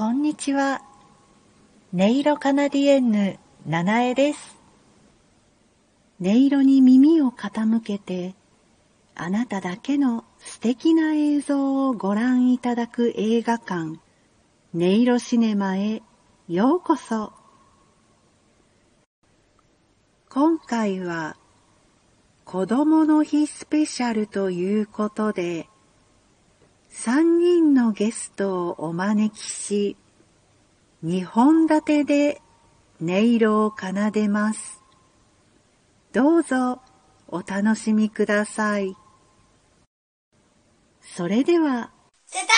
こんにちは。音色カナディエンヌ、七重です。音色に耳を傾けて、あなただけの素敵な映像をご覧いただく映画館、音色シネマへようこそ。今回は、子供の日スペシャルということで、3人のゲストをお招きし、二本立てで音色を奏でます。どうぞお楽しみください。それでは、スタート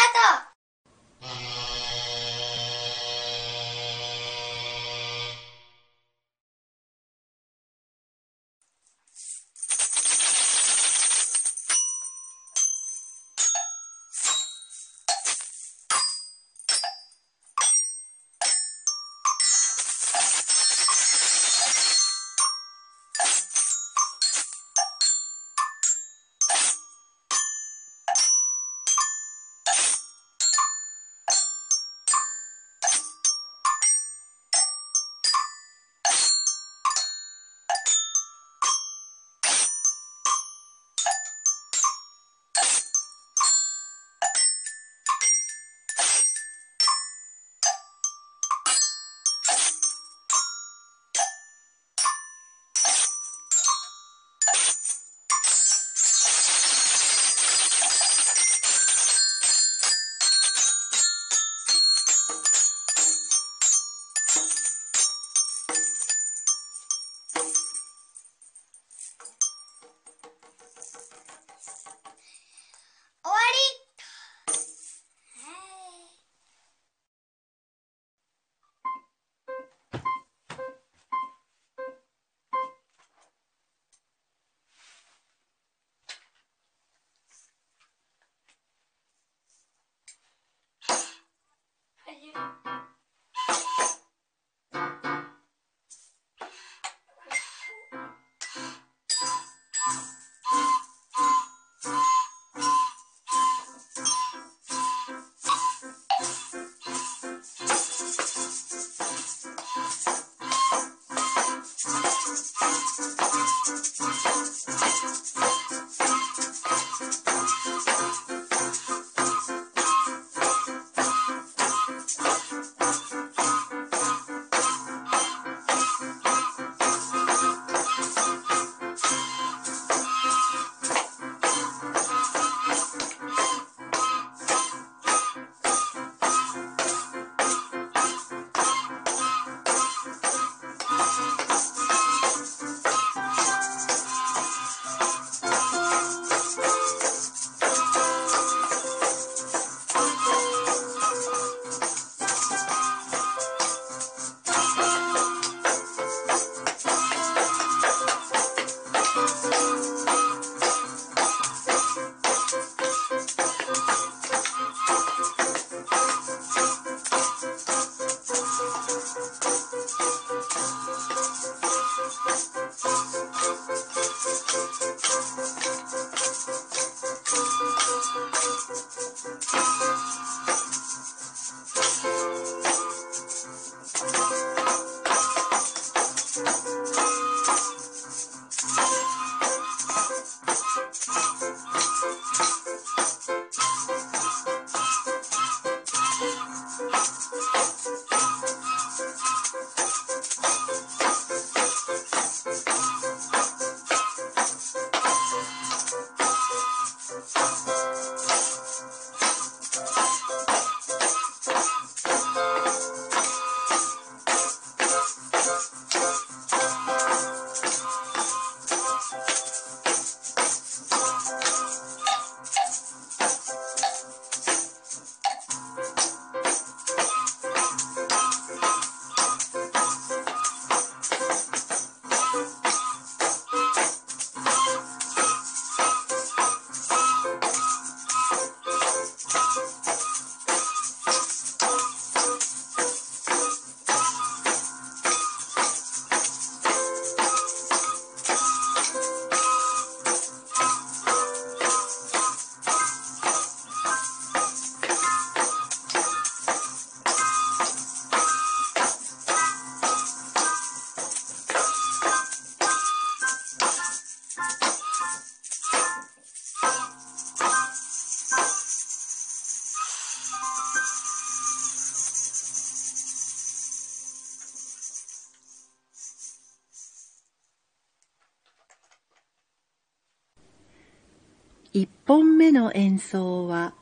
一本目の演奏は、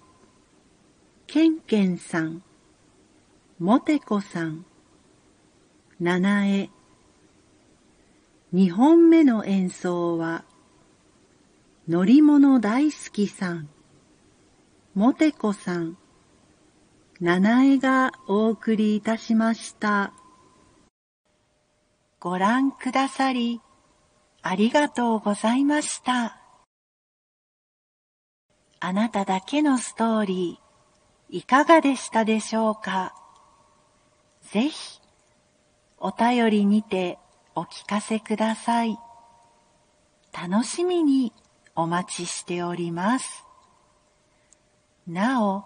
ケンケンさん、モテコさん、七重。二本目の演奏は、乗り物大好きさん、モテコさん、七重がお送りいたしました。ご覧くださり、ありがとうございました。あなただけのストーリー、いかがでしたでしょうか？ぜひ、お便りにてお聞かせください。楽しみにお待ちしております。なお、音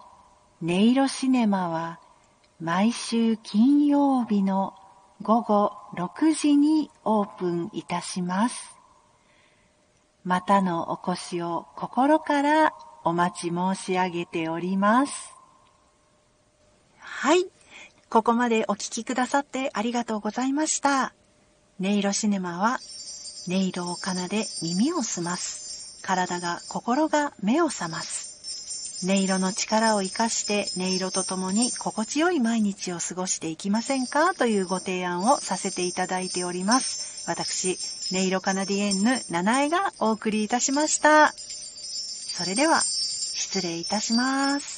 色シネマは毎週金曜日の午後6時にオープンいたします。またのお越しを心からお待ち申し上げております。はい。ここまでお聴きくださってありがとうございました。音色シネマは、音色を奏で耳を澄ます。体が心が目を覚ます。音色の力を活かして音色とともに心地よい毎日を過ごしていきませんか？というご提案をさせていただいております。私、音色カナディエンヌ七重がお送りいたしました。それでは、失礼いたします。